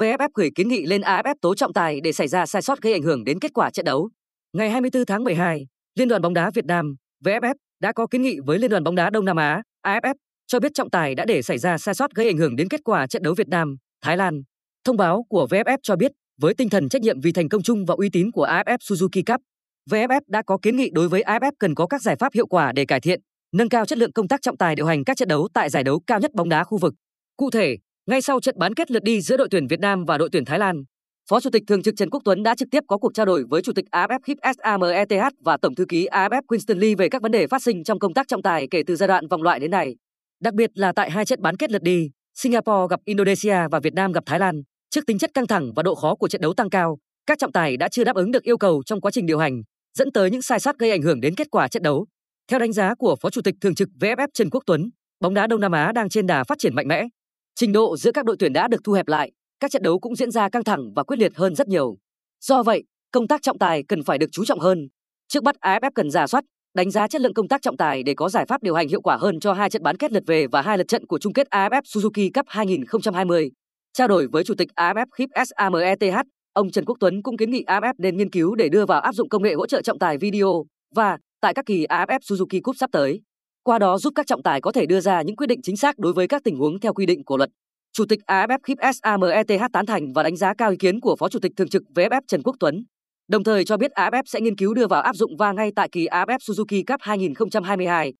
VFF gửi kiến nghị lên AFF tố trọng tài để xảy ra sai sót gây ảnh hưởng đến kết quả trận đấu. Ngày 24 tháng 12, Liên đoàn bóng đá Việt Nam VFF đã có kiến nghị với Liên đoàn bóng đá Đông Nam Á AFF cho biết trọng tài đã để xảy ra sai sót gây ảnh hưởng đến kết quả trận đấu Việt Nam Thái Lan. Thông báo của VFF cho biết với tinh thần trách nhiệm vì thành công chung và uy tín của AFF Suzuki Cup, VFF đã có kiến nghị đối với AFF cần có các giải pháp hiệu quả để cải thiện, nâng cao chất lượng công tác trọng tài điều hành các trận đấu tại giải đấu cao nhất bóng đá khu vực. Cụ thể, ngay sau trận bán kết lượt đi giữa đội tuyển Việt Nam và đội tuyển Thái Lan, Phó Chủ tịch Thường trực Trần Quốc Tuấn đã trực tiếp có cuộc trao đổi với Chủ tịch AFF HIP SAMETH và Tổng thư ký AFF Winston Lee về các vấn đề phát sinh trong công tác trọng tài kể từ giai đoạn vòng loại đến nay. Đặc biệt là tại hai trận bán kết lượt đi, Singapore gặp Indonesia và Việt Nam gặp Thái Lan, trước tính chất căng thẳng và độ khó của trận đấu tăng cao, các trọng tài đã chưa đáp ứng được yêu cầu trong quá trình điều hành, dẫn tới những sai sót gây ảnh hưởng đến kết quả trận đấu. Theo đánh giá của Phó Chủ tịch Thường trực VFF Trần Quốc Tuấn, bóng đá Đông Nam Á đang trên đà phát triển mạnh mẽ. Trình độ giữa các đội tuyển đã được thu hẹp lại, các trận đấu cũng diễn ra căng thẳng và quyết liệt hơn rất nhiều. Do vậy, công tác trọng tài cần phải được chú trọng hơn. Trước mắt AFF cần giả soát, đánh giá chất lượng công tác trọng tài để có giải pháp điều hành hiệu quả hơn cho hai trận bán kết lượt về và hai lượt trận của chung kết AFF Suzuki Cup 2020. Trao đổi với Chủ tịch AFF HIP SAMETH, ông Trần Quốc Tuấn cũng kiến nghị AFF nên nghiên cứu để đưa vào áp dụng công nghệ hỗ trợ trọng tài video và tại các kỳ AFF Suzuki Cup sắp tới. Qua đó giúp các trọng tài có thể đưa ra những quyết định chính xác đối với các tình huống theo quy định của luật. Chủ tịch AFF HIP SAMETH tán thành và đánh giá cao ý kiến của Phó Chủ tịch Thường trực VFF Trần Quốc Tuấn. Đồng thời cho biết AFF sẽ nghiên cứu đưa vào áp dụng và ngay tại kỳ AFF Suzuki Cup 2022.